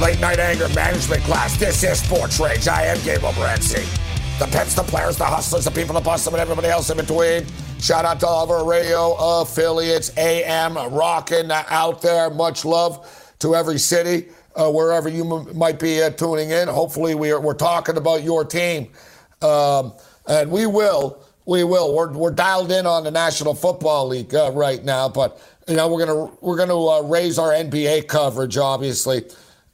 Late night anger management class. This is Sports Rage. I am Gabe Morency. The pets, the players, the hustlers, the people, the bust, and everybody else in between. Shout out to all of our radio affiliates, AM, rocking out there. Much love to every city, uh, wherever you m- might be uh, tuning in. Hopefully, we are, we're talking about your team. Um, and we will, we will. We're, we're dialed in on the National Football League uh, right now, but you know we're gonna we're gonna uh, raise our NBA coverage, obviously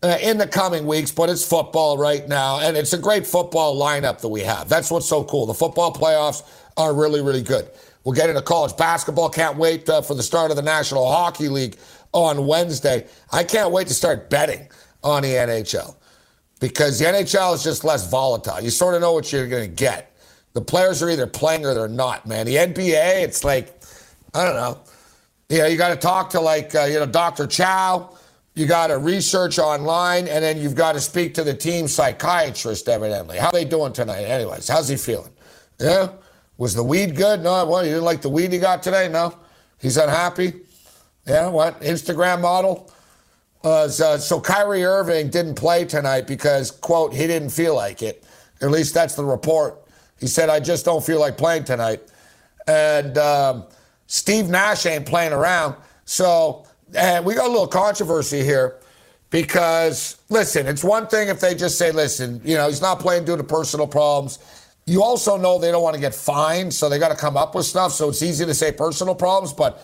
uh, in the coming weeks, but it's football right now, and it's a great football lineup that we have. That's what's so cool. The football playoffs are really, really good. We'll get into college basketball. Can't wait uh, for the start of the National Hockey League on Wednesday. I can't wait to start betting on the NHL because the NHL is just less volatile. You sort of know what you're going to get. The players are either playing or they're not, man. The NBA, it's like, I don't know. You know, you got to talk to like, uh, you know, Dr. Chow you got to research online, and then you've got to speak to the team psychiatrist, evidently. How they doing tonight? Anyways, how's he feeling? Yeah? Was the weed good? No, what? You didn't like the weed he got today? No? He's unhappy? Yeah, what? Instagram model? Uh, so, so Kyrie Irving didn't play tonight because, quote, he didn't feel like it. At least that's the report. He said, I just don't feel like playing tonight. And um, Steve Nash ain't playing around. So and we got a little controversy here because, listen, it's one thing if they just say, listen, you know, he's not playing due to personal problems. You also know they don't want to get fined, so they got to come up with stuff. So it's easy to say personal problems, but,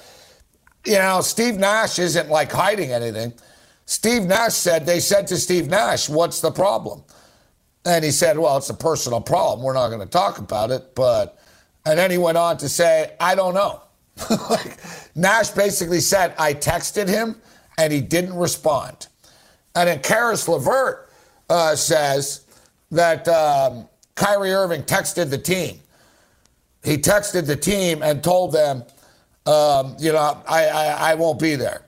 you know, Steve Nash isn't like hiding anything. Steve Nash said, they said to Steve Nash, what's the problem? And he said, well, it's a personal problem. We're not going to talk about it. But, and then he went on to say, I don't know. like, Nash basically said, I texted him and he didn't respond. And then Caris LeVert uh, says that um, Kyrie Irving texted the team. He texted the team and told them, um, you know, I, I, I, won't be there,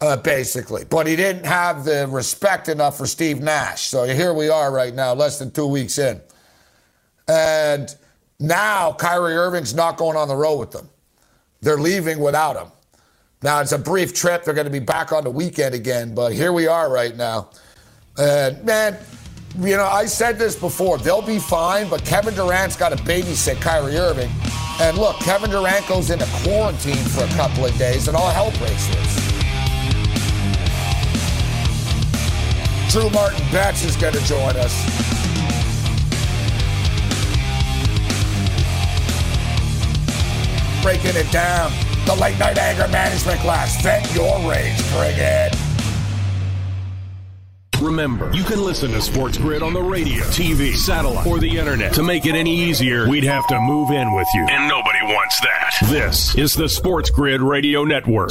uh, basically. But he didn't have the respect enough for Steve Nash. So here we are right now, less than two weeks in. And now Kyrie Irving's not going on the road with them. They're leaving without him. Now, it's a brief trip. They're going to be back on the weekend again, but here we are right now. And, man, you know, I said this before. They'll be fine, but Kevin Durant's got to babysit Kyrie Irving. And look, Kevin Durant goes into quarantine for a couple of days, and all hell breaks loose. Drew Martin Betts is going to join us. Breaking it down. The late night anger management class. Vent your rage. Bring it. Remember, you can listen to Sports Grid on the radio, TV, satellite, or the internet. To make it any easier, we'd have to move in with you. And nobody wants that. This is the Sports Grid Radio Network.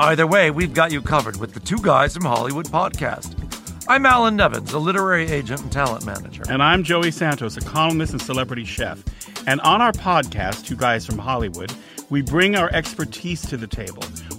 Either way, we've got you covered with the Two Guys from Hollywood podcast. I'm Alan Nevins, a literary agent and talent manager. And I'm Joey Santos, a columnist and celebrity chef. And on our podcast, Two Guys from Hollywood, we bring our expertise to the table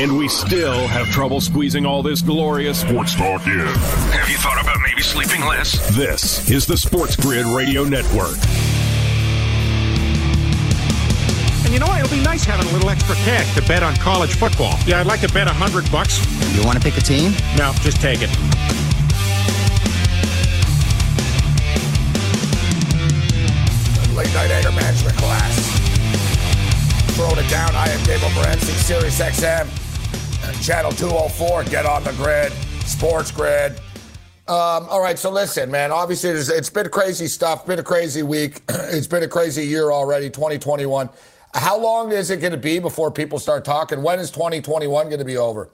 And we still have trouble squeezing all this glorious sports talk in. Have you thought about maybe sleeping less? This is the Sports Grid Radio Network. And you know what? It'll be nice having a little extra cash to bet on college football. Yeah, I'd like to bet a hundred bucks. You want to pick a team? No, just take it. Late night anger management class. Throwing it down. I am Gabriel Morency, Sirius XM, Channel 204. Get on the grid, Sports Grid. Um, all right, so listen, man. Obviously, it's been crazy stuff. Been a crazy week. it's been a crazy year already. 2021. How long is it going to be before people start talking? When is 2021 going to be over?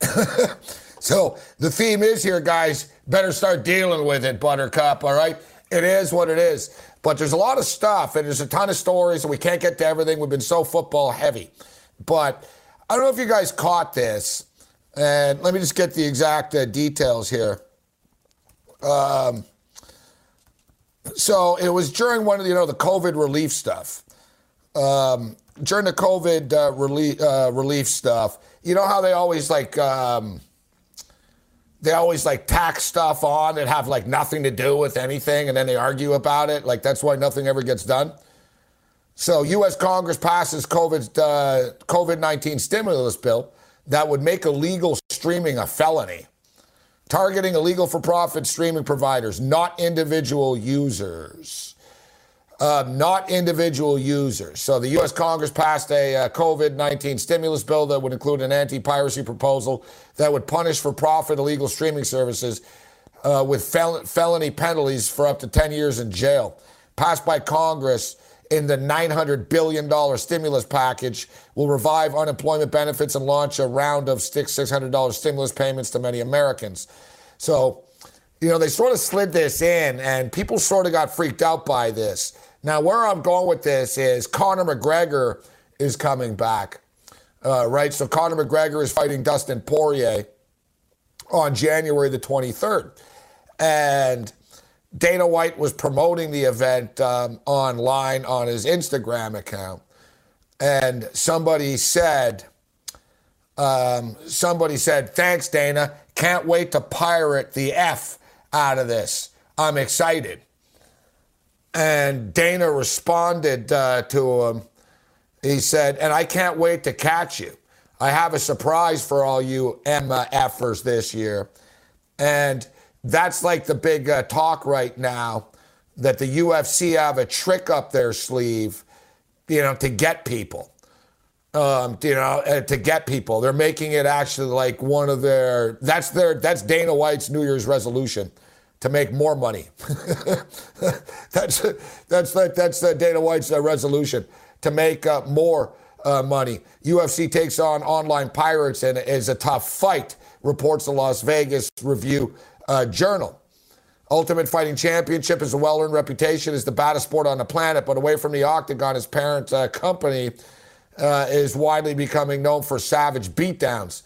so the theme is here, guys. Better start dealing with it, Buttercup. All right, it is what it is. But there's a lot of stuff, and there's a ton of stories, and we can't get to everything. We've been so football heavy. But I don't know if you guys caught this, and let me just get the exact uh, details here. Um, so it was during one of the, you know the COVID relief stuff. Um, during the COVID uh, relief uh, relief stuff, you know how they always like um, they always like tack stuff on that have like nothing to do with anything, and then they argue about it. Like that's why nothing ever gets done. So, U.S. Congress passes COVID uh, COVID nineteen stimulus bill that would make illegal streaming a felony targeting illegal for profit streaming providers, not individual users. Uh, not individual users. So the U.S. Congress passed a uh, COVID 19 stimulus bill that would include an anti piracy proposal that would punish for profit illegal streaming services uh, with fel- felony penalties for up to 10 years in jail. Passed by Congress in the $900 billion stimulus package will revive unemployment benefits and launch a round of $600 stimulus payments to many Americans. So, you know, they sort of slid this in, and people sort of got freaked out by this. Now, where I'm going with this is Conor McGregor is coming back, uh, right? So, Conor McGregor is fighting Dustin Poirier on January the 23rd. And Dana White was promoting the event um, online on his Instagram account, and somebody said, um, somebody said, "Thanks, Dana. Can't wait to pirate the f out of this. I'm excited." And Dana responded uh, to him. He said, "And I can't wait to catch you. I have a surprise for all you Emma effers this year." And that's like the big uh, talk right now that the UFC have a trick up their sleeve, you know, to get people. Um, you know, uh, to get people, they're making it actually like one of their. That's their. That's Dana White's New Year's resolution to make more money. that's that's that's uh, Dana White's uh, resolution to make uh, more uh, money. UFC takes on online pirates and is a tough fight. Reports the Las Vegas Review uh, Journal. Ultimate Fighting Championship is a well earned reputation as the baddest sport on the planet, but away from the octagon, his parent uh, company uh, is widely becoming known for savage beatdowns.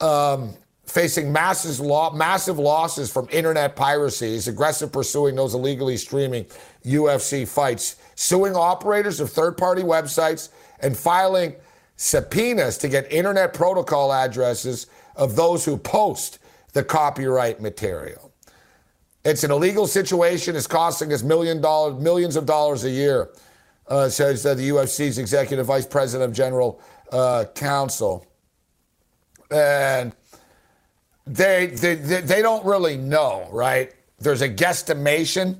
Um, facing massive, lo- massive losses from internet piracy, he's aggressive pursuing those illegally streaming UFC fights, suing operators of third party websites, and filing subpoenas to get internet protocol addresses of those who post the copyright material. It's an illegal situation. It's costing us million dollars, millions of dollars a year, uh, says uh, the UFC's executive vice president of general uh, counsel. And they, they, they don't really know, right? There's a guesstimation.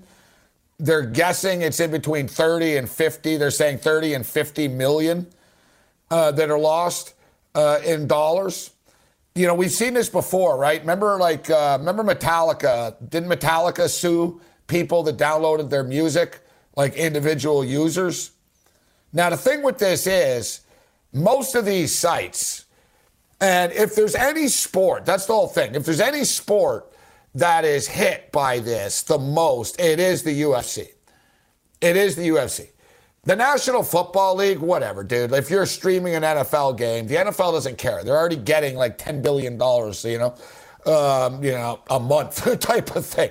They're guessing it's in between 30 and 50. They're saying 30 and 50 million uh, that are lost. uh, in dollars. You know, we've seen this before, right? Remember, like, uh, remember Metallica? Didn't Metallica sue people that downloaded their music, like individual users? Now, the thing with this is, most of these sites, and if there's any sport, that's the whole thing. If there's any sport that is hit by this the most, it is the UFC. It is the UFC. The National Football League, whatever, dude. If you're streaming an NFL game, the NFL doesn't care. They're already getting like $10 billion, you know, um, you know, a month type of thing.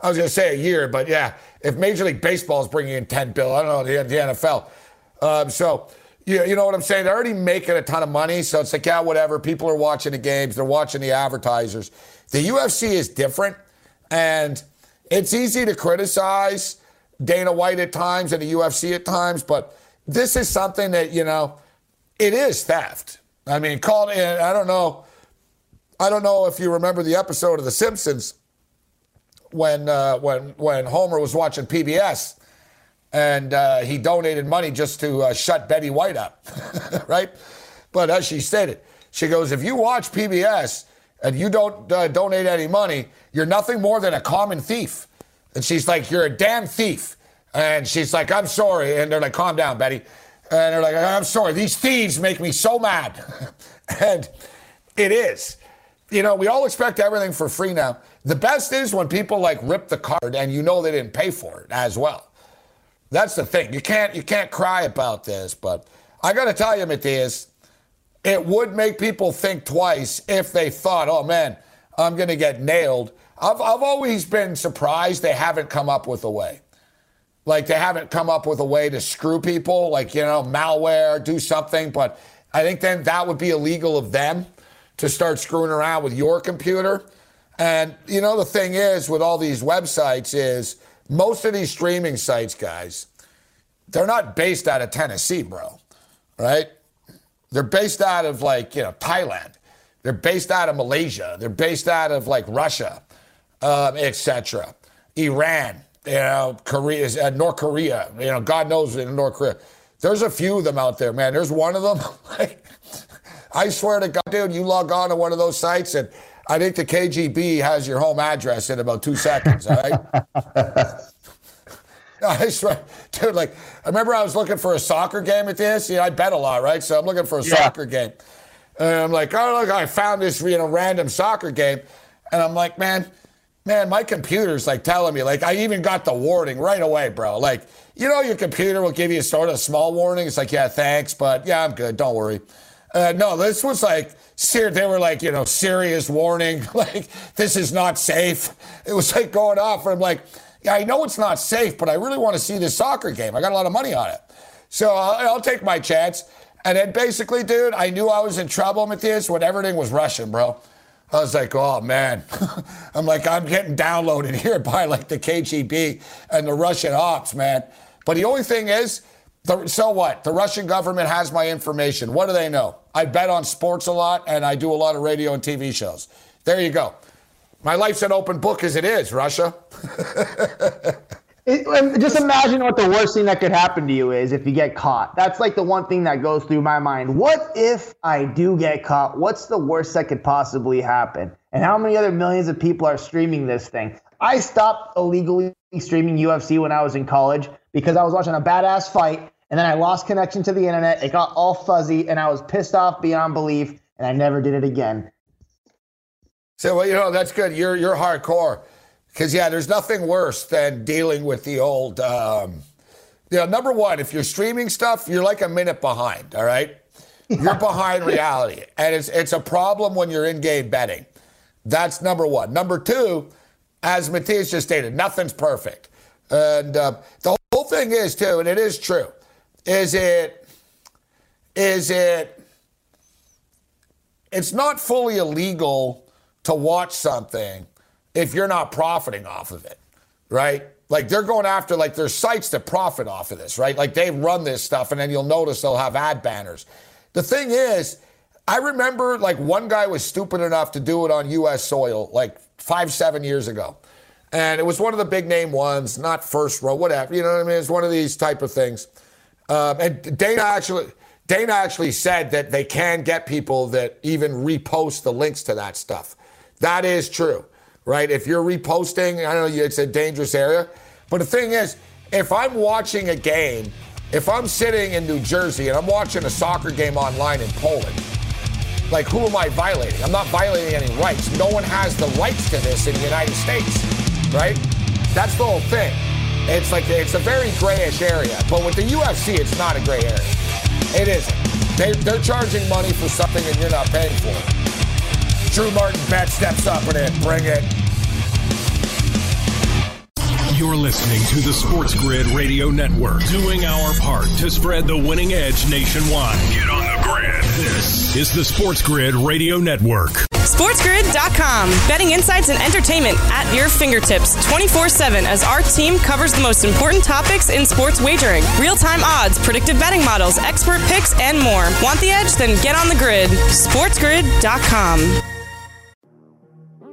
I was to say a year, but yeah, if Major League Baseball is bringing in 10 bill, I don't know, the, the NFL. Um, so, you, you know what I'm saying? They're already making a ton of money. So it's like, yeah, whatever. People are watching the games. They're watching the advertisers. The UFC is different. And it's easy to criticize Dana White at times and the UFC at times, but this is something that, you know, it is theft. I mean, called in, I don't know. I don't know if you remember the episode of The Simpsons when uh, when when Homer was watching PBS and uh, he donated money just to uh, shut Betty White up, right? But as she stated, she goes, if you watch PBS and you don't uh, donate any money, you're nothing more than a common thief. And she's like, You're a damn thief. And she's like, I'm sorry. And they're like, Calm down, Betty. And they're like, I'm sorry. These thieves make me so mad. and it is. You know, we all expect everything for free now. The best is when people like rip the card and you know they didn't pay for it as well. That's the thing. You can't you can't cry about this, but I got to tell you, Matthias, it would make people think twice if they thought, "Oh man, I'm to get nailed." I've, I've always been surprised they haven't come up with a way. Like they haven't come up with a way to screw people, like, you know, malware, do something. But I think then that would be illegal of them to start screwing around with your computer. And, you know, the thing is with all these websites is most of these streaming sites, guys, they're not based out of Tennessee, bro. Right? They're based out of like, you know, Thailand. They're based out of Malaysia. They're based out of like Russia um, etc. Iran, you know, Korea, uh, North Korea, you know, God knows in North Korea. There's a few of them out there, man. There's one of them. I swear to God, dude, you log on to one of those sites and I think the KGB has your home address in about two seconds, all right? I swear, dude, like, I remember I was looking for a soccer game at this. You know, I bet a lot, right? So I'm looking for a yeah. soccer game. And I'm like, oh, look, I found this, you know, random soccer game. And I'm like, man, Man, my computer's like telling me, like, I even got the warning right away, bro. Like, you know, your computer will give you sort of small warning. It's like, yeah, thanks, but yeah, I'm good. Don't worry. Uh, no, this was like, ser- they were like, you know, serious warning. Like, this is not safe. It was like going off. And I'm like, yeah, I know it's not safe, but I really want to see this soccer game. I got a lot of money on it. So I'll, I'll take my chance. And then basically, dude, I knew I was in trouble with this when everything was Russian, bro. I was like, oh man. I'm like, I'm getting downloaded here by like the KGB and the Russian ops, man. But the only thing is, the, so what? The Russian government has my information. What do they know? I bet on sports a lot and I do a lot of radio and TV shows. There you go. My life's an open book as it is, Russia. It, um, just imagine what the worst thing that could happen to you is if you get caught. That's like the one thing that goes through my mind. What if I do get caught? What's the worst that could possibly happen? And how many other millions of people are streaming this thing? I stopped illegally streaming UFC when I was in college because I was watching a badass fight and then I lost connection to the internet. It got all fuzzy and I was pissed off beyond belief and I never did it again. So, well, you know, that's good. You're, you're hardcore. Because, yeah, there's nothing worse than dealing with the old. Um, you know, number one, if you're streaming stuff, you're like a minute behind, all right? You're behind reality. And it's, it's a problem when you're in game betting. That's number one. Number two, as Matthias just stated, nothing's perfect. And uh, the whole thing is, too, and it is true, is it, is it, it's not fully illegal to watch something if you're not profiting off of it, right? Like they're going after, like there's sites that profit off of this, right? Like they run this stuff and then you'll notice they'll have ad banners. The thing is, I remember like one guy was stupid enough to do it on US soil like five, seven years ago. And it was one of the big name ones, not first row, whatever. You know what I mean? It's one of these type of things. Um, and Dana actually, Dana actually said that they can get people that even repost the links to that stuff. That is true, right? If you're reposting, I know it's a dangerous area, but the thing is, if I'm watching a game, if I'm sitting in New Jersey and I'm watching a soccer game online in Poland, like who am I violating? I'm not violating any rights. No one has the rights to this in the United States, right? That's the whole thing. It's like it's a very grayish area, but with the UFC, it's not a gray area. It isn't. They, they're charging money for something and you're not paying for. Drew Martin bet steps up in it. Bring it. You're listening to the Sports Grid Radio Network, doing our part to spread the winning edge nationwide. Get on the grid. This is the Sports Grid Radio Network. SportsGrid.com. Betting insights and entertainment at your fingertips 24 7 as our team covers the most important topics in sports wagering real time odds, predictive betting models, expert picks, and more. Want the edge? Then get on the grid. SportsGrid.com.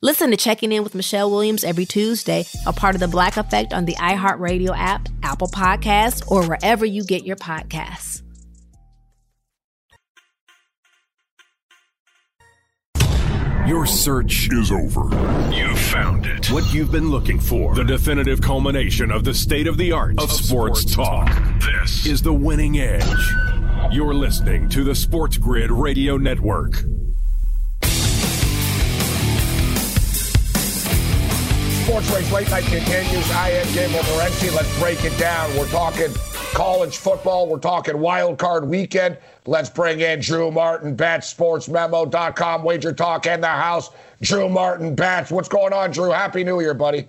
Listen to Checking In with Michelle Williams every Tuesday, a part of the Black Effect on the iHeartRadio app, Apple Podcasts, or wherever you get your podcasts. Your search is over. You found it. What you've been looking for. The definitive culmination of the state of the art of, sports, sports talk. talk. This is the winning edge. You're listening to the Sports Grid Radio Network. Sports Rage Late Night continues. I am Gabriel Morency. Let's break it down. We're talking college football. We're talking wild card weekend. Let's bring in Drew Martin, Bats, sportsmemo.com, wager talk, and the house. Drew Martin, Bats. What's going on, Drew? Happy New Year, buddy.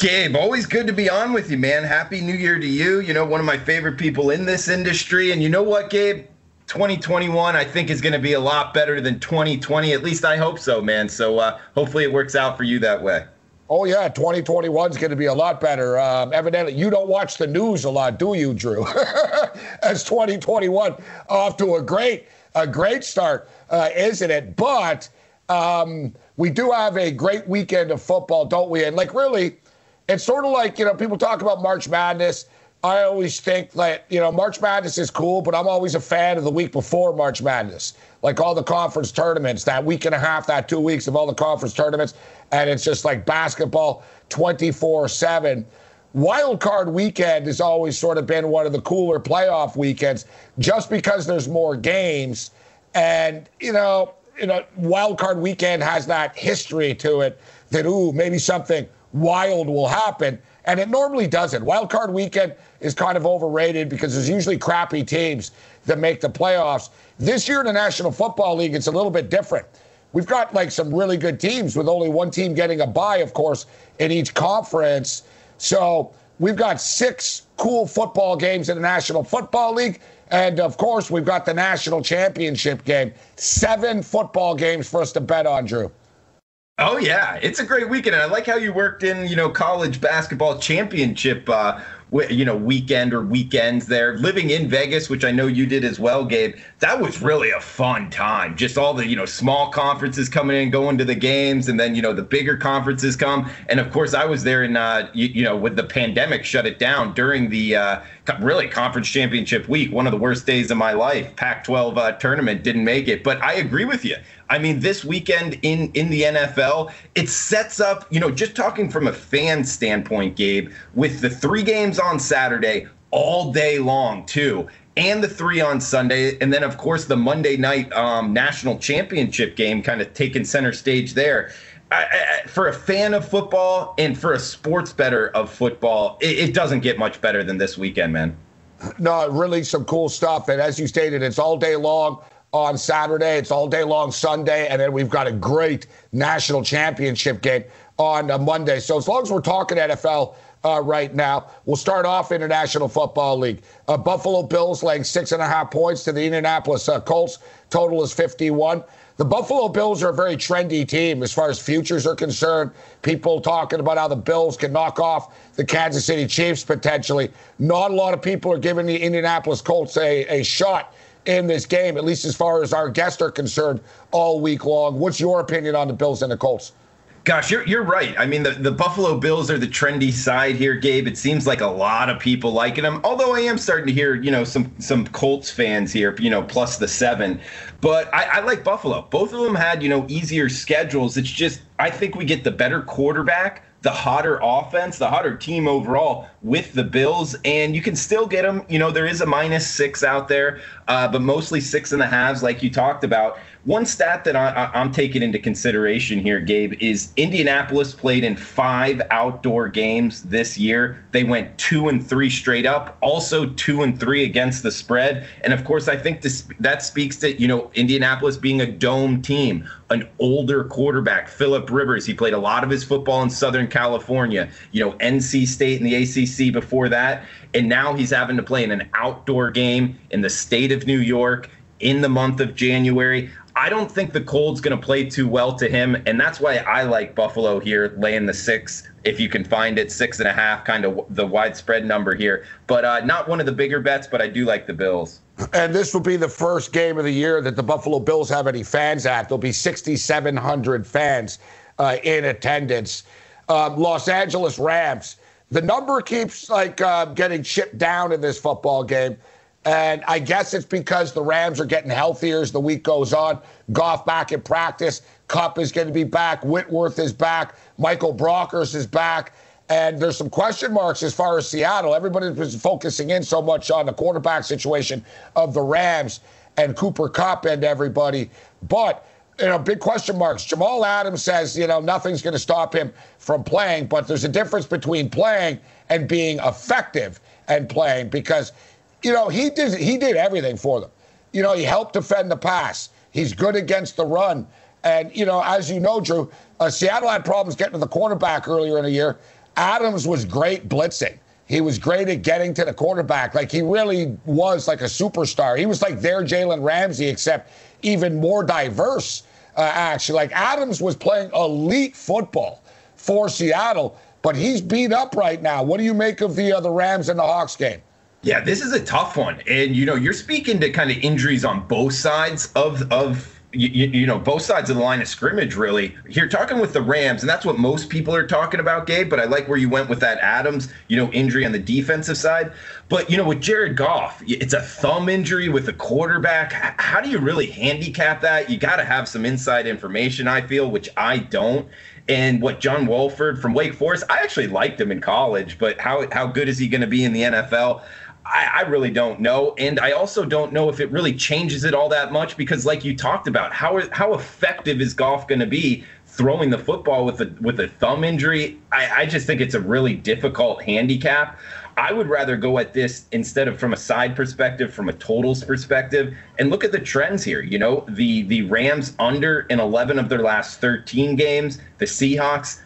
Gabe, always good to be on with you, man. Happy New Year to you. You know, one of my favorite people in this industry. And you know what, Gabe? 2021, I think, is going to be a lot better than 2020. At least I hope so, man. So uh, hopefully it works out for you that way. Oh yeah, 2021 is going to be a lot better. Um, evidently, you don't watch the news a lot, do you, Drew? As 2021 off to a great, a great start, uh, isn't it? But um, we do have a great weekend of football, don't we? And like, really, it's sort of like you know, people talk about March Madness. I always think that you know March Madness is cool, but I'm always a fan of the week before March Madness, like all the conference tournaments, that week and a half, that two weeks of all the conference tournaments and it's just like basketball 24 7. Wild card weekend has always sort of been one of the cooler playoff weekends just because there's more games. And, you know, you know, wild card weekend has that history to it that, ooh, maybe something wild will happen. And it normally doesn't. Wild card weekend is kind of overrated because there's usually crappy teams that make the playoffs. This year in the National Football League, it's a little bit different. We've got like some really good teams with only one team getting a bye, of course, in each conference. So we've got six cool football games in the National Football League. And of course, we've got the national championship game. Seven football games for us to bet on, Drew. Oh yeah, it's a great weekend. I like how you worked in, you know, college basketball championship uh, you know weekend or weekends there. Living in vegas which i know you did as well gabe that was really a fun time. Just all the you know small conferences coming in going to the games and then you know the bigger conferences come. And of course i was there in uh you, you know with the pandemic shut it down during the uh really conference championship week one of the worst days of my life. Pac 12 uh, tournament didn't make it. But i agree with you I mean, this weekend in in the NFL, it sets up, you know, just talking from a fan standpoint, Gabe, with the three games on Saturday all day long too, and the three on Sunday, and then of course the Monday night um, national championship game, kind of taking center stage there. I, I, for a fan of football and for a sports bettor of football, it, it doesn't get much better than this weekend, man. No, really some cool stuff. And as you stated, it's all day long on Saturday. It's all day long Sunday. And then we've got a great national championship game on uh, Monday. So as long as we're talking NFL uh, right now, we'll start off in the National Football League. Uh, Buffalo Bills laying six and a half points to the Indianapolis uh, Colts. Total is 51. The Buffalo Bills are a very trendy team as far as futures are concerned. People talking about how the Bills can knock off the Kansas City Chiefs potentially. Not a lot of people are giving the Indianapolis Colts a, a shot in this game, at least as far as our guests are concerned, all week long. What's your opinion on the Bills and the Colts? Gosh, you're you're right. I mean, the, the Buffalo Bills are the trendy side here, Gabe. It seems like a lot of people liking them. Although I am starting to hear, you know, some some Colts fans here, you know, plus the seven. But I, I like Buffalo. Both of them had, you know, easier schedules. It's just I think we get the better quarterback the hotter offense, the hotter team overall with the Bills, and you can still get them. You know, there is a minus six out there, uh, but mostly six and a halves, like you talked about. One stat that I, am taking into consideration here, Gabe, is Indianapolis played in five outdoor games this year. They went two and three straight up, also two and three against the spread. And of course, I think this that speaks to you know Indianapolis being a dome team, an older quarterback, Philip Rivers. He played a lot of his football in Southern California. You know, NC State and the ACC before that, and now he's having to play in an outdoor game in the state of New York in the month of January. I don't think the cold's going to play too well to him, and that's why I like Buffalo here, laying the six if you can find it, six and a half, kind of the widespread number here. But uh, not one of the bigger bets, but I do like the Bills. And this will be the first game of the year that the Buffalo Bills have any fans at. There'll be 6,700 fans uh, in attendance. Um, Los Angeles Rams. The number keeps like uh, getting chipped down in this football game. And I guess it's because the Rams are getting healthier as the week goes on. Goff back in practice. Kupp is going to be back. Whitworth is back. Michael Brockers is back. And there's some question marks as far as Seattle. Everybody's been focusing in so much on the quarterback situation of the Rams and Cooper Kupp and everybody. But, you know, big question marks. Jamal Adams says, you know, nothing's going to stop him from playing. But there's a difference between playing and being effective and playing because – you know, he did he did everything for them. You know, he helped defend the pass. He's good against the run. And, you know, as you know, Drew, uh, Seattle had problems getting to the quarterback earlier in the year. Adams was great blitzing. He was great at getting to the quarterback. Like, he really was like a superstar. He was like their Jalen Ramsey, except even more diverse, uh, actually. Like, Adams was playing elite football for Seattle, but he's beat up right now. What do you make of the, uh, the Rams and the Hawks game? Yeah, this is a tough one, and you know you're speaking to kind of injuries on both sides of of you, you, know both sides of the line of scrimmage really. You're talking with the rams and that's what most people are talking about gabe but i like where you went with that adams you know injury on the defensive side. But you know with jared goff it's a thumb injury with the quarterback. How do you really handicap that? You got to have some inside information i feel which i don't. And what John Wolford from Wake Forest, I actually liked him in college, but how how good is he going to be in the NFL? I, I, really don't know, and I also don't know if it really changes it all that much because, like you talked about, how how effective is Goff going to be throwing the football with a with a thumb injury? I, I just think it's a really difficult handicap. I would rather go at this instead of from a side perspective, from a totals perspective, and look at the trends here. You know, the the Rams under in 11 of their last 13 games, the Seahawks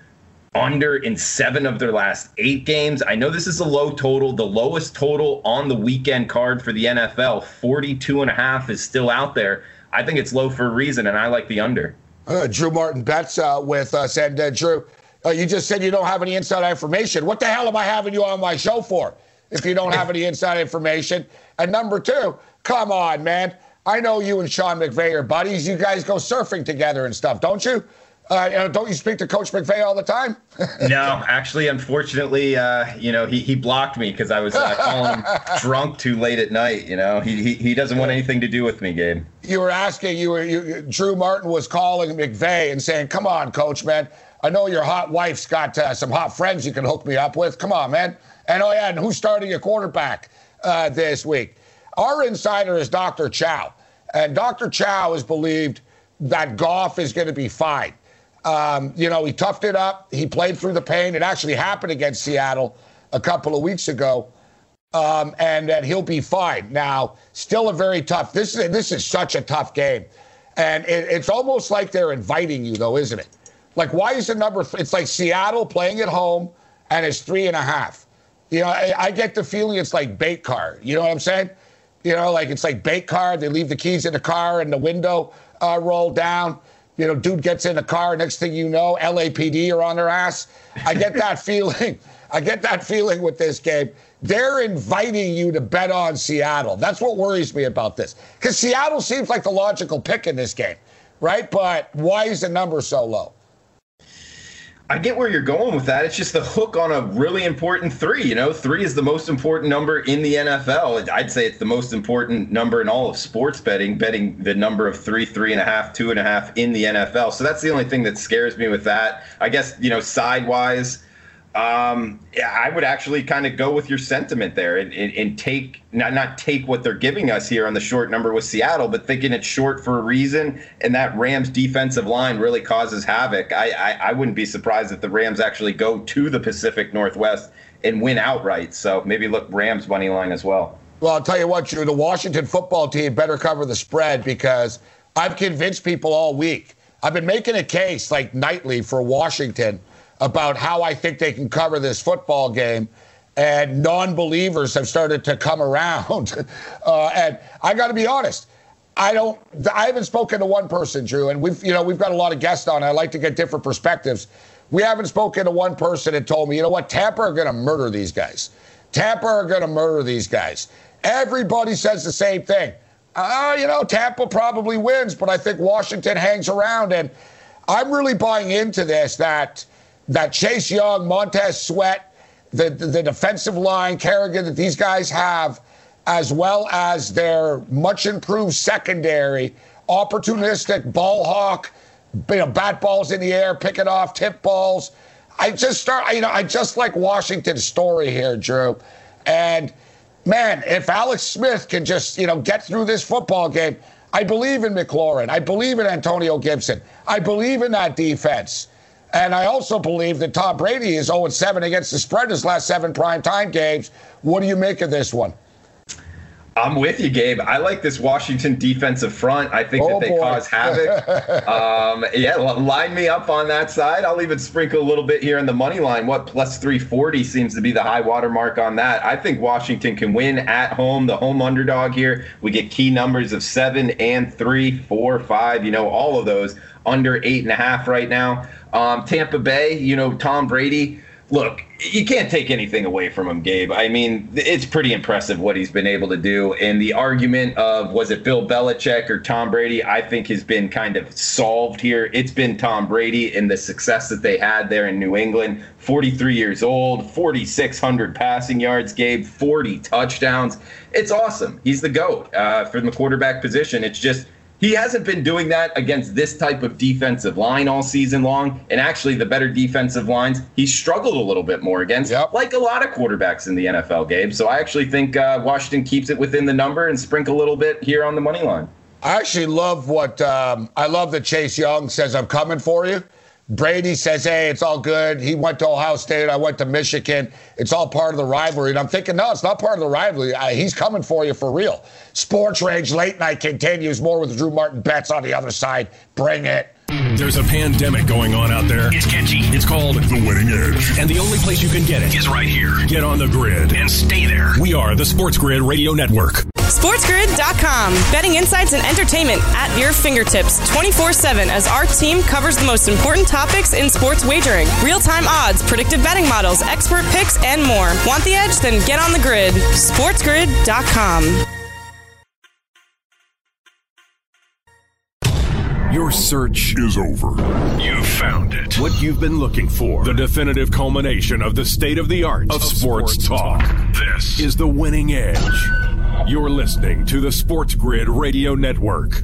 under in seven of their last eight games. I know this is a low total, the lowest total on the weekend card for the NFL. 42 and a half is still out there. I think it's low for a reason, and I like the under. Uh, Drew Martin bets uh, with us. And uh, Drew, uh, you just said you don't have any inside information. What the hell am I having you on my show for if you don't have any inside information? And number two, come on, man. I know you and Sean McVay are buddies. You guys go surfing together and stuff, don't you? Uh, don't you speak to Coach McVay all the time? no, actually, unfortunately, uh, you know, he, he blocked me because I was uh, calling him drunk too late at night. You know, he, he he doesn't want anything to do with me, Gabe. You were asking, you were you, Drew Martin was calling McVay and saying, "Come on, Coach, man. I know your hot wife's got uh, some hot friends you can hook me up with. Come on, man. And oh yeah, and who's starting your quarterback uh, this week? Our insider is Dr. Chow, and Dr. Chow has believed that Goff is going to be fine. Um, you know, he toughed it up. He played through the pain. It actually happened against Seattle a couple of weeks ago. Um, and that he'll be fine. Now, still a very tough. This is this is such a tough game, and it, it's almost like they're inviting you, though, isn't it? Like, why is the number? It's like Seattle playing at home, and it's three and a half. You know, I, I get the feeling it's like bait card. You know what I'm saying? You know, like it's like bait card. They leave the keys in the car and the window uh, rolled down. You know, dude gets in a car. Next thing you know, LAPD are on their ass. I get that feeling. I get that feeling with this game. They're inviting you to bet on Seattle. That's what worries me about this. Because Seattle seems like the logical pick in this game, right? But why is the number so low? I get where you're going with that. It's just the hook on a really important three. You know, three is the most important number in the NFL. I'd say it's the most important number in all of sports betting, betting the number of three, three and a half, two and a half in the NFL. So that's the only thing that scares me with that. I guess, you know, sidewise, um, yeah, I would actually kind of go with your sentiment there and, and, and, take not not take what they're giving us here on the short number with Seattle, but thinking it's short for a reason, and that Rams defensive line really causes havoc. I, I, I wouldn't be surprised if the Rams actually go to the Pacific Northwest and win outright. So maybe look Rams money line as well. Well, I'll tell you what, Drew, the Washington football team better cover the spread because I've convinced people all week. I've been making a case like nightly for Washington about how I think they can cover this football game. And non believers have started to come around. uh, and I got to be honest. I don't. I haven't spoken to one person, Drew, and we've you know we've got a lot of guests on. I like to get different perspectives. We haven't spoken to one person that told me, you know what, Tampa are going to murder these guys. Tampa are going to murder these guys. Everybody says the same thing. Uh, you know, Tampa probably wins, but I think Washington hangs around, and I'm really buying into this that that Chase Young, Montez Sweat, the, the, the defensive line, Kerrigan that these guys have, as well as their much improved secondary, opportunistic ball hawk, you know, bat balls in the air, pick it off, tip balls. I just start, you know, I just like Washington's story here, Drew. And man, if Alex Smith can just, you know, get through this football game, I believe in McLaurin. I believe in Antonio Gibson. I believe in that defense. And I also believe that Tom Brady is 0 7 against the spread his last seven primetime games. What do you make of this one? I'm with you, Gabe. I like this Washington defensive front. I think oh, that they boy. cause havoc. um, yeah, line me up on that side. I'll even sprinkle a little bit here in the money line. What plus 340 seems to be the high water mark on that. I think Washington can win at home, the home underdog here. We get key numbers of seven and three, four, five. You know, all of those under eight and a half right now. Um, Tampa Bay, you know, Tom Brady. Look, you can't take anything away from him, Gabe. I mean, it's pretty impressive what he's been able to do. And the argument of was it Bill Belichick or Tom Brady, I think has been kind of solved here. It's been Tom Brady and the success that they had there in New England. 43 years old, 4,600 passing yards, Gabe, 40 touchdowns. It's awesome. He's the GOAT uh, for the quarterback position. It's just he hasn't been doing that against this type of defensive line all season long. And actually, the better defensive lines, he struggled a little bit more against, yep. like a lot of quarterbacks in the NFL, Gabe. So I actually think uh, Washington keeps it within the number and sprinkle a little bit here on the money line. I actually love what um, I love that Chase Young says, I'm coming for you. Brady says, hey, it's all good. He went to Ohio State. I went to Michigan. It's all part of the rivalry. And I'm thinking, no, it's not part of the rivalry. Uh, he's coming for you for real. Sports Rage Late Night continues. More with Drew Martin Betts on the other side. Bring it. There's a pandemic going on out there. It's catchy. It's called The Winning Edge. And the only place you can get it is right here. Get on the grid and stay there. We are the Sports Grid Radio Network. SportsGrid.com. Betting insights and entertainment at your fingertips 24 7 as our team covers the most important topics in sports wagering real time odds, predictive betting models, expert picks, and more. Want the edge? Then get on the grid. SportsGrid.com. Your search is over. You found it. What you've been looking for. The definitive culmination of the state of the art of, of sports, sports talk. talk. This is the winning edge. You're listening to the Sports Grid Radio Network.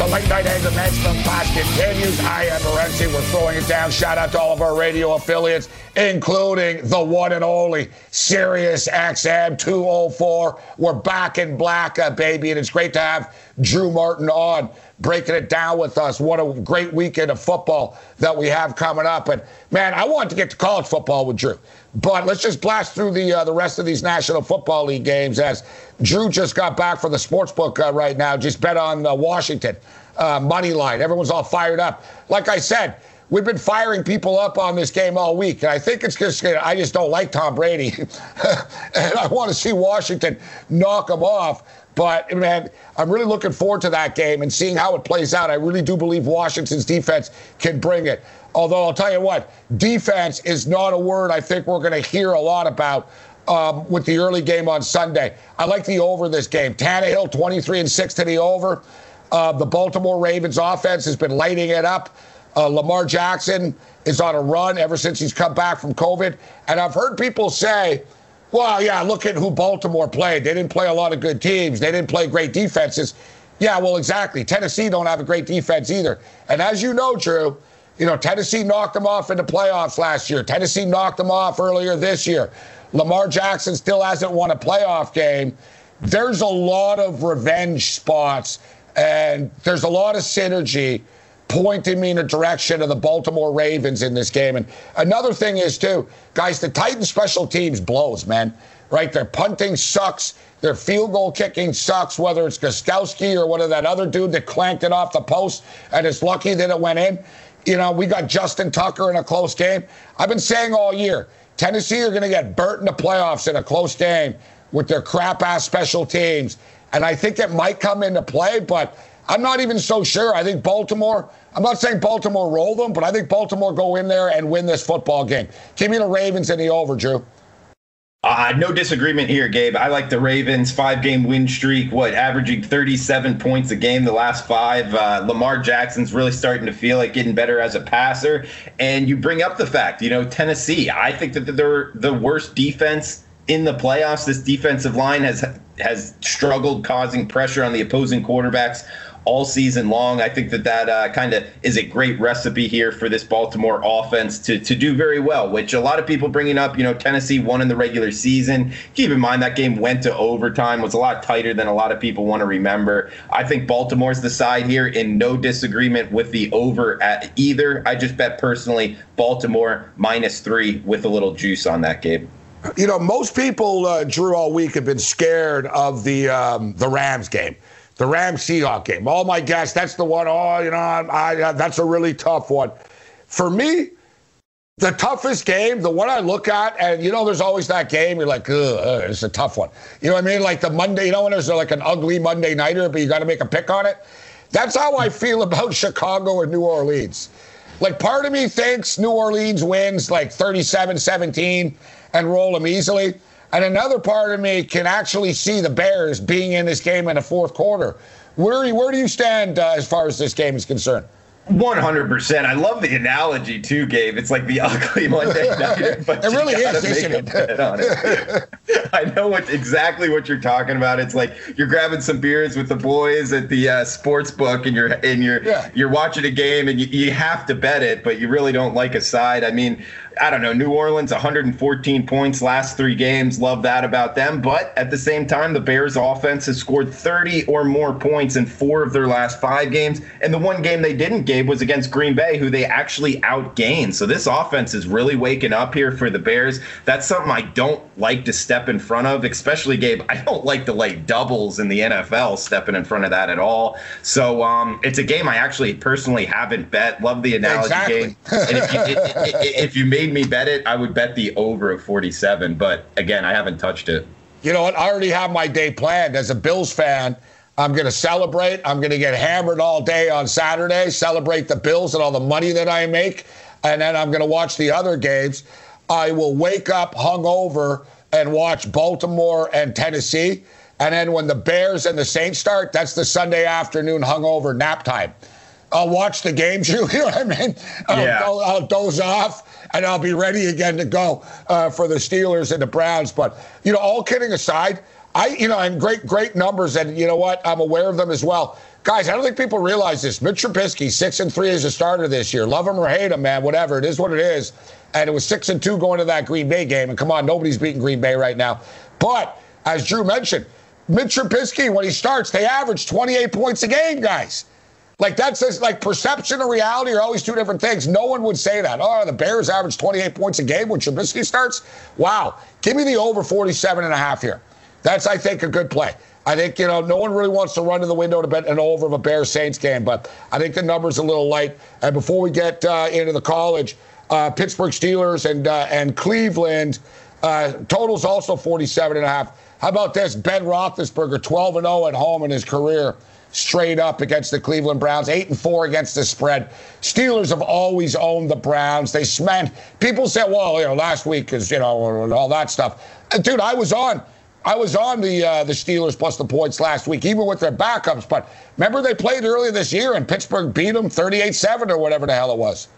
The late night anger management class continues. I am Morency. We're throwing it down. Shout out to all of our radio affiliates, including the one and only Sirius XM 204. We're back in black, uh, baby, and it's great to have Drew Martin on, breaking it down with us. What a great weekend of football that we have coming up. And man, I want to get to college football with Drew. But let's just blast through the uh, the rest of these National Football League games as Drew just got back from the sports book uh, right now. Just bet on uh, Washington uh, money line. Everyone's all fired up. Like I said, we've been firing people up on this game all week, and I think it's just I just don't like Tom Brady, and I want to see Washington knock him off. But man, I'm really looking forward to that game and seeing how it plays out. I really do believe Washington's defense can bring it. Although I'll tell you what, defense is not a word I think we're going to hear a lot about um, with the early game on Sunday. I like the over this game. Tannehill 23 and 6 to the over. Uh, the Baltimore Ravens offense has been lighting it up. Uh, Lamar Jackson is on a run ever since he's come back from COVID. And I've heard people say, well, yeah, look at who Baltimore played. They didn't play a lot of good teams. They didn't play great defenses. Yeah, well, exactly. Tennessee don't have a great defense either. And as you know, Drew, you know, Tennessee knocked them off in the playoffs last year. Tennessee knocked them off earlier this year. Lamar Jackson still hasn't won a playoff game. There's a lot of revenge spots, and there's a lot of synergy pointing me in the direction of the Baltimore Ravens in this game. And another thing is, too, guys, the Titans special teams blows, man. Right? Their punting sucks. Their field goal kicking sucks, whether it's Gostkowski or whether that other dude that clanked it off the post and is lucky that it went in. You know, we got Justin Tucker in a close game. I've been saying all year, Tennessee are going to get burnt in the playoffs in a close game with their crap ass special teams. And I think it might come into play, but I'm not even so sure. I think Baltimore, I'm not saying Baltimore roll them, but I think Baltimore go in there and win this football game. Give me the Ravens in the over, Drew. Uh, no disagreement here, Gabe. I like the Ravens five game win streak, what, averaging 37 points a game the last five. Uh, Lamar Jackson's really starting to feel like getting better as a passer. And you bring up the fact, you know, Tennessee, I think that they're the worst defense in the playoffs. This defensive line has has struggled causing pressure on the opposing quarterbacks all season long. I think that that uh, kind of is a great recipe here for this Baltimore offense to to do very well. Which a lot of people bringing up, you know, Tennessee won in the regular season. Keep in mind that game went to overtime, was a lot tighter than a lot of people want to remember. I think Baltimore's the side here, in no disagreement with the over at either. I just bet personally Baltimore minus three with a little juice on that game. You know, most people, uh, Drew, all week have been scared of the um, the Rams game the Rams Seahawks game. Oh my gosh, that's the one. Oh, you know, I, I, that's a really tough one. For me, the toughest game, the one I look at, and you know, there's always that game. You're like, ugh, it's a tough one. You know what I mean? Like the Monday, you know, when there's like an ugly Monday nighter, but you got to make a pick on it. That's how I feel about Chicago and New Orleans. Like, part of me thinks New Orleans wins like 37 17 and roll them easily. And another part of me can actually see the Bears being in this game in the fourth quarter. Where, where do you stand uh, as far as this game is concerned? One hundred percent. I love the analogy too, Gabe. It's like the ugly Monday night, but it really is, isn't it? On it. I know what exactly what you're talking about. It's like you're grabbing some beers with the boys at the uh, sports book, and you're and you're yeah. you're watching a game, and you, you have to bet it, but you really don't like a side. I mean, I don't know, New Orleans 114 points last three games. Love that about them. But at the same time, the Bears offense has scored 30 or more points in four of their last five games. And the one game they didn't, Gabe, was against Green Bay, who they actually outgained. So this offense is really waking up here for the Bears. That's something I don't like to step in front of, especially, Gabe. I don't like to lay doubles in the NFL stepping in front of that at all. So um, it's a game I actually personally haven't bet. Love the analogy exactly. game. And if you, if you made made me bet it, I would bet the over of 47. But again, I haven't touched it. You know what? I already have my day planned. As a Bills fan, I'm going to celebrate. I'm going to get hammered all day on Saturday, celebrate the Bills and all the money that I make. And then I'm going to watch the other games. I will wake up hungover and watch Baltimore and Tennessee. And then when the Bears and the Saints start, that's the Sunday afternoon hungover nap time. I'll watch the games. You know what I mean? I'll, yeah. I'll, I'll doze off and I'll be ready again to go uh, for the Steelers and the Browns. But you know, all kidding aside, I you know, and great great numbers, and you know what? I'm aware of them as well. Guys, I don't think people realize this. Mitch Trubisky, six and three as a starter this year. Love him or hate him, man. Whatever it is, what it is. And it was six and two going to that Green Bay game. And come on, nobody's beating Green Bay right now. But as Drew mentioned, Mitch Trubisky, when he starts, they average 28 points a game, guys. Like that's just like perception and reality are always two different things. No one would say that. Oh, the Bears average 28 points a game when Trubisky starts. Wow. Give me the over 47 and a half here. That's, I think, a good play. I think, you know, no one really wants to run to the window to bet an over of a Bears Saints game, but I think the number's a little light. And before we get uh, into the college, uh, Pittsburgh Steelers and uh, and Cleveland, uh, totals also 47 and a half. How about this? Ben Roethlisberger, 12 and 0 at home in his career straight up against the Cleveland Browns, eight and four against the spread. Steelers have always owned the Browns. They smashed. People say, well, you know, last week is you know and all that stuff. Uh, dude, I was on. I was on the uh, the Steelers plus the points last week, even with their backups. But remember, they played earlier this year, and Pittsburgh beat them 38-7 or whatever the hell it was.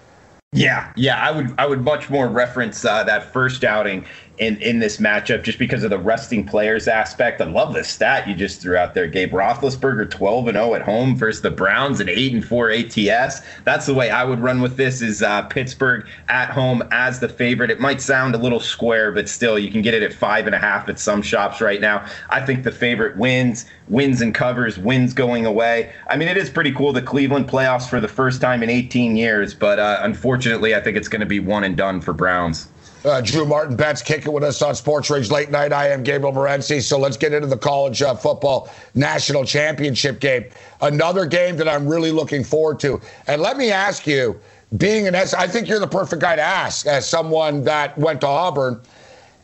Yeah, yeah, I would I would much more reference uh, that first outing in in this matchup just because of the resting players aspect. I love the stat you just threw out there, Gabe Roethlisberger, 12 and 0 at home versus the Browns at 8 and 4 ATS. That's the way I would run with this. Is uh, Pittsburgh at home as the favorite? It might sound a little square, but still, you can get it at five and a half at some shops right now. I think the favorite wins, wins and covers, wins going away. I mean, it is pretty cool the Cleveland playoffs for the first time in 18 years, but uh, unfortunately, I think it's going to be one and done for Browns. Uh, Drew Martin Betts kicking with us on Sports Rage Late Night. I am Gabriel Morency. So let's get into the college uh, football national championship game. Another game that I'm really looking forward to. And let me ask you, being an S, I think you're the perfect guy to ask as someone that went to Auburn.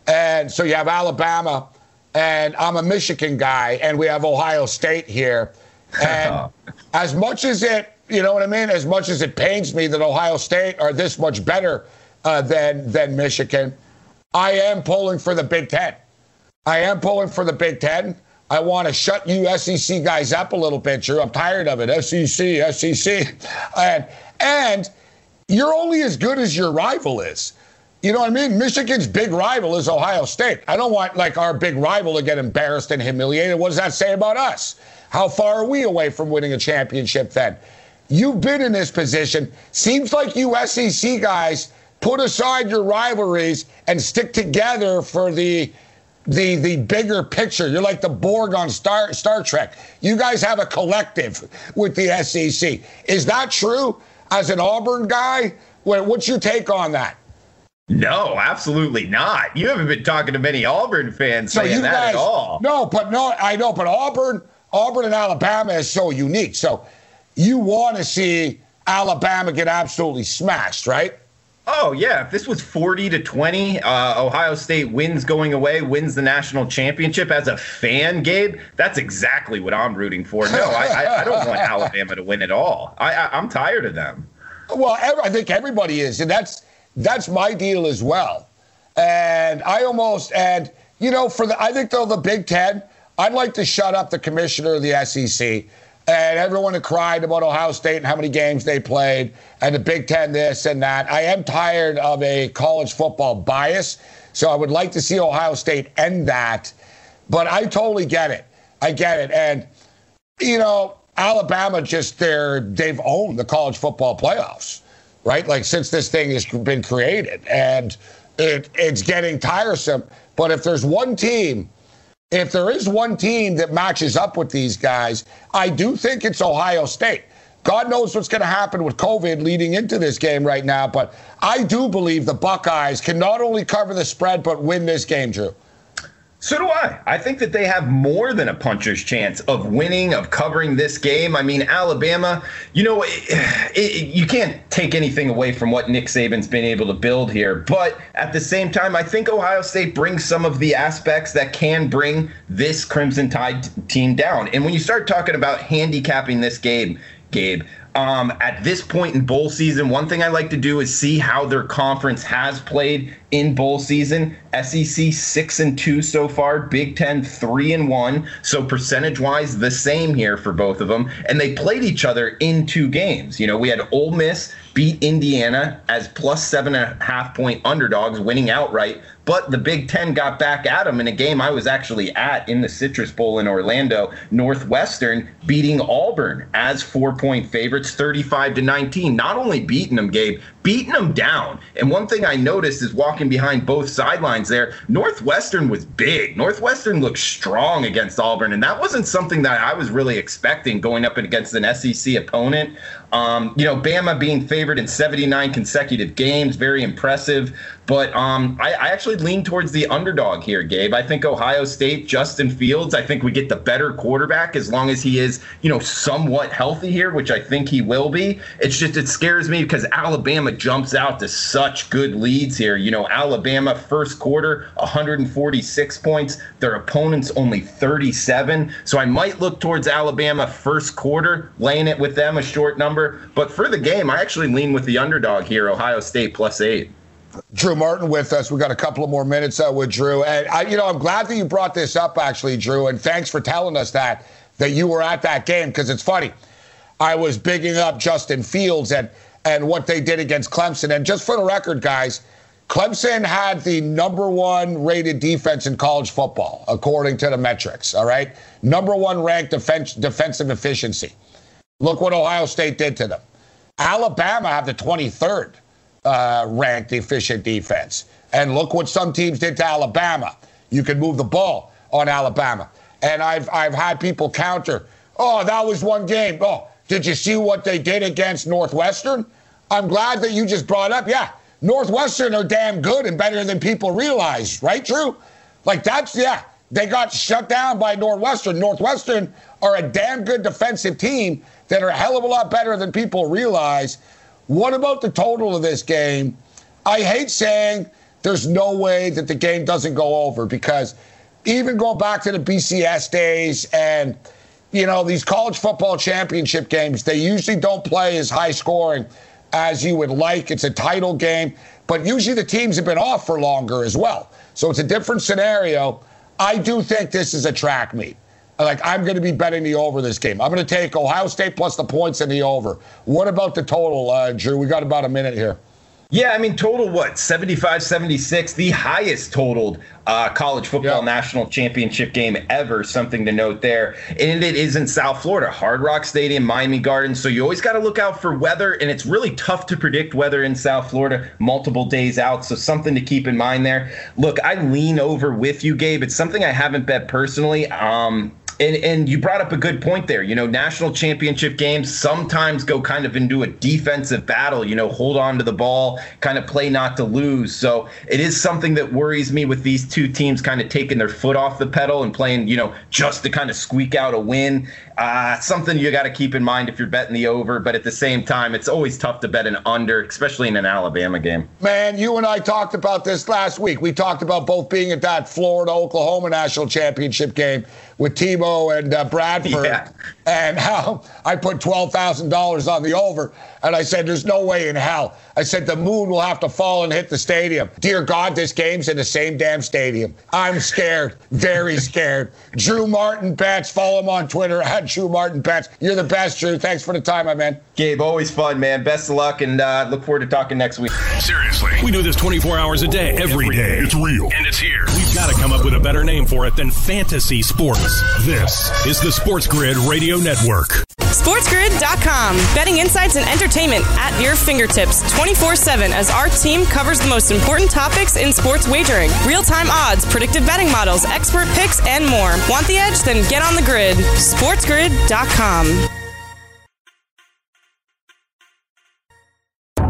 And so you have Alabama, and I'm a Michigan guy, and we have Ohio State here. And as much as it, you know what I mean, as much as it pains me that Ohio State are this much better uh, than than Michigan. I am pulling for the Big Ten. I am pulling for the Big Ten. I want to shut you SEC guys up a little bit. Drew. I'm tired of it. SEC, SEC, and and you're only as good as your rival is. You know what I mean? Michigan's big rival is Ohio State. I don't want like our big rival to get embarrassed and humiliated. What does that say about us? How far are we away from winning a championship then? You've been in this position. Seems like you SEC guys put aside your rivalries and stick together for the the the bigger picture. You're like the Borg on Star Star Trek. You guys have a collective with the SEC. Is that true? As an Auburn guy, what's your take on that? No, absolutely not. You haven't been talking to many Auburn fans so saying that guys, at all. No, but no, I know, but Auburn, Auburn and Alabama is so unique. So you want to see Alabama get absolutely smashed, right? Oh yeah, if this was forty to twenty, uh, Ohio State wins going away, wins the national championship. As a fan, Gabe, that's exactly what I'm rooting for. No, I, I, I don't want Alabama to win at all. I, I, am tired of them. Well, I think everybody is, and that's that's my deal as well. And I almost and you know for the I think though the Big Ten, I'd like to shut up the commissioner of the SEC and everyone had cried about Ohio State and how many games they played and the Big Ten this and that. I am tired of a college football bias, so I would like to see Ohio State end that. But I totally get it. I get it. And, you know, Alabama just they're they've owned the college football playoffs, right? Like since this thing has been created. And it, it's getting tiresome. But if there's one team if there is one team that matches up with these guys, I do think it's Ohio State. God knows what's going to happen with COVID leading into this game right now, but I do believe the Buckeyes can not only cover the spread but win this game, Drew. So do I. I think that they have more than a puncher's chance of winning, of covering this game. I mean, Alabama, you know, it, it, you can't take anything away from what Nick Saban's been able to build here. But at the same time, I think Ohio State brings some of the aspects that can bring this Crimson Tide team down. And when you start talking about handicapping this game, Gabe, um, at this point in bowl season, one thing I like to do is see how their conference has played in bowl season. SEC six and two so far, Big Ten three and one. So percentage wise, the same here for both of them. And they played each other in two games. You know, we had Ole Miss beat Indiana as plus seven and a half point underdogs, winning outright but the Big Ten got back at them in a game I was actually at in the Citrus Bowl in Orlando. Northwestern beating Auburn as four point favorites, 35 to 19. Not only beating them, Gabe, beating them down. And one thing I noticed is walking behind both sidelines there, Northwestern was big. Northwestern looked strong against Auburn, and that wasn't something that I was really expecting going up against an SEC opponent. Um, you know, Bama being favored in 79 consecutive games, very impressive. But um, I, I, actually lean towards the underdog here, Gabe. I think Ohio State, Justin Fields, I think we get the better quarterback as long as he is, you know, somewhat healthy here, which I think he will be. It's just, it scares me because Alabama jumps out to such good leads here. You know, Alabama first quarter, 146 points, their opponents only 37. So I might look towards Alabama first quarter, laying it with them a short number. But for the game, I actually lean with the underdog here, Ohio State plus eight. Drew Martin with us. We got a couple of more minutes uh, with Drew, and I, you know, I'm glad that you brought this up, actually, Drew. And thanks for telling us that that you were at that game because it's funny. I was bigging up Justin Fields and and what they did against Clemson. And just for the record, guys, Clemson had the number one rated defense in college football according to the metrics. All right, number one ranked defense, defensive efficiency. Look what Ohio State did to them. Alabama had the 23rd uh, ranked efficient defense. And look what some teams did to Alabama. You can move the ball on Alabama. And I've, I've had people counter, oh, that was one game. Oh, did you see what they did against Northwestern? I'm glad that you just brought up, yeah, Northwestern are damn good and better than people realize, right, Drew? Like, that's, yeah, they got shut down by Northwestern. Northwestern are a damn good defensive team that are a hell of a lot better than people realize. What about the total of this game? I hate saying there's no way that the game doesn't go over because even going back to the BCS days and you know these college football championship games, they usually don't play as high scoring as you would like. It's a title game, but usually the teams have been off for longer as well. So it's a different scenario. I do think this is a track meet. Like, I'm going to be betting the over this game. I'm going to take Ohio State plus the points in the over. What about the total, uh, Drew? We got about a minute here. Yeah, I mean, total what? 75 76, the highest totaled uh, college football national championship game ever. Something to note there. And it is in South Florida, Hard Rock Stadium, Miami Gardens. So you always got to look out for weather, and it's really tough to predict weather in South Florida multiple days out. So something to keep in mind there. Look, I lean over with you, Gabe. It's something I haven't bet personally. Um, and and you brought up a good point there. You know, national championship games sometimes go kind of into a defensive battle. You know, hold on to the ball, kind of play not to lose. So it is something that worries me with these two teams kind of taking their foot off the pedal and playing, you know, just to kind of squeak out a win. Uh, something you got to keep in mind if you're betting the over, but at the same time, it's always tough to bet an under, especially in an Alabama game. Man, you and I talked about this last week. We talked about both being at that Florida Oklahoma national championship game with Tebow and uh, Bradford, yeah. and how I put twelve thousand dollars on the over, and I said, "There's no way in hell." I said the moon will have to fall and hit the stadium. Dear God, this game's in the same damn stadium. I'm scared, very scared. Drew Martin Betts, follow him on Twitter at Drew Martin Betts. You're the best, Drew. Thanks for the time, my man. Gabe, always fun, man. Best of luck, and uh, look forward to talking next week. Seriously, we do this 24 hours a day, every day. It's real, and it's here. We've got to come up with a better name for it than fantasy sports. This is the Sports Grid Radio Network. SportsGrid.com. Betting insights and entertainment at your fingertips 24 7 as our team covers the most important topics in sports wagering real time odds, predictive betting models, expert picks, and more. Want the edge? Then get on the grid. SportsGrid.com.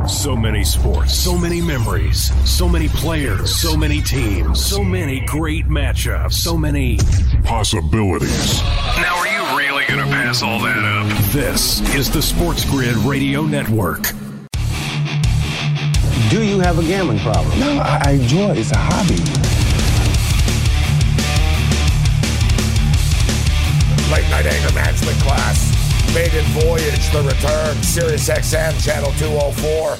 So many sports, so many memories, so many players, so many teams, so many great matchups, so many possibilities. Now, are you really going to pass all that up? This is the Sports Grid Radio Network. Do you have a gambling problem? No, I, I enjoy it. It's a hobby. Late night anger management class. Maiden Voyage, The Return, Sirius XM, Channel 204.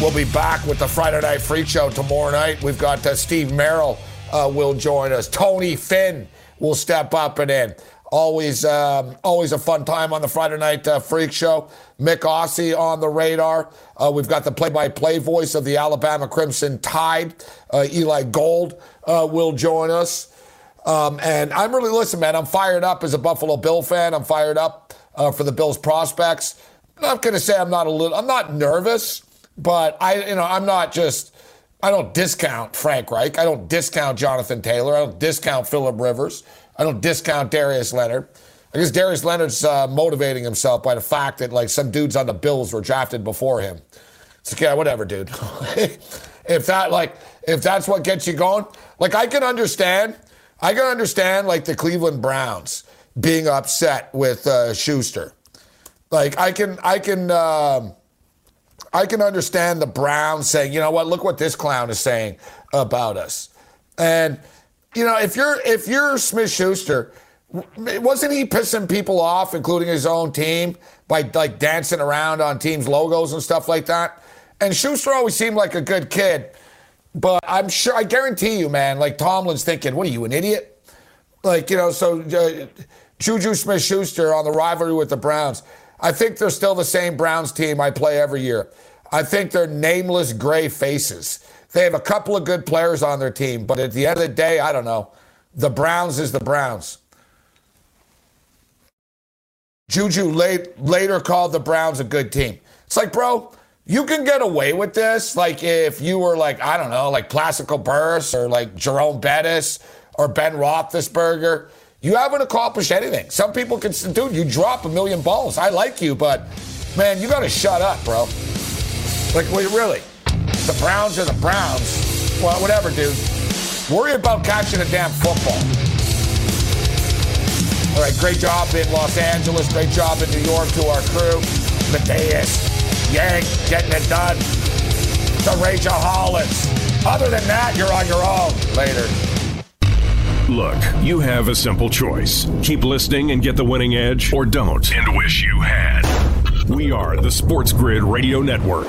We'll be back with the Friday Night Freak Show tomorrow night. We've got uh, Steve Merrill uh, will join us. Tony Finn will step up and in. Always, um, always a fun time on the Friday Night uh, Freak Show. Mick Ossie on the radar. Uh, we've got the play-by-play voice of the Alabama Crimson Tide. Uh, Eli Gold uh, will join us. Um, and I'm really, listen, man, I'm fired up as a Buffalo Bill fan. I'm fired up uh, for the Bills' prospects. I'm not going to say I'm not a little, I'm not nervous, but I, you know, I'm not just, I don't discount Frank Reich. I don't discount Jonathan Taylor. I don't discount Philip Rivers. I don't discount Darius Leonard. I guess Darius Leonard's uh, motivating himself by the fact that like some dudes on the Bills were drafted before him. It's like, yeah, whatever, dude. if that like if that's what gets you going, like I can understand, I can understand like the Cleveland Browns being upset with uh, Schuster. Like I can I can um, I can understand the Browns saying, you know what, look what this clown is saying about us, and you know, if you're if you're Smith Schuster, wasn't he pissing people off, including his own team, by like dancing around on teams' logos and stuff like that? And Schuster always seemed like a good kid, but I'm sure I guarantee you, man, like Tomlin's thinking, "What are you, an idiot?" Like you know, so uh, Juju Smith Schuster on the rivalry with the Browns. I think they're still the same Browns team I play every year. I think they're nameless gray faces. They have a couple of good players on their team, but at the end of the day, I don't know. The Browns is the Browns. Juju late, later called the Browns a good team. It's like, bro, you can get away with this. Like if you were like, I don't know, like Plaxico Burress or like Jerome Bettis or Ben Roethlisberger. You haven't accomplished anything. Some people can, dude, you drop a million balls. I like you, but man, you got to shut up, bro. Like, really. The Browns are the Browns. Well, whatever, dude. Worry about catching a damn football. All right, great job in Los Angeles. Great job in New York to our crew. Mateus, Yank, getting it done. The Rachel Hollins. Other than that, you're on your own. Later. Look, you have a simple choice. Keep listening and get the winning edge, or don't. And wish you had. We are the Sports Grid Radio Network.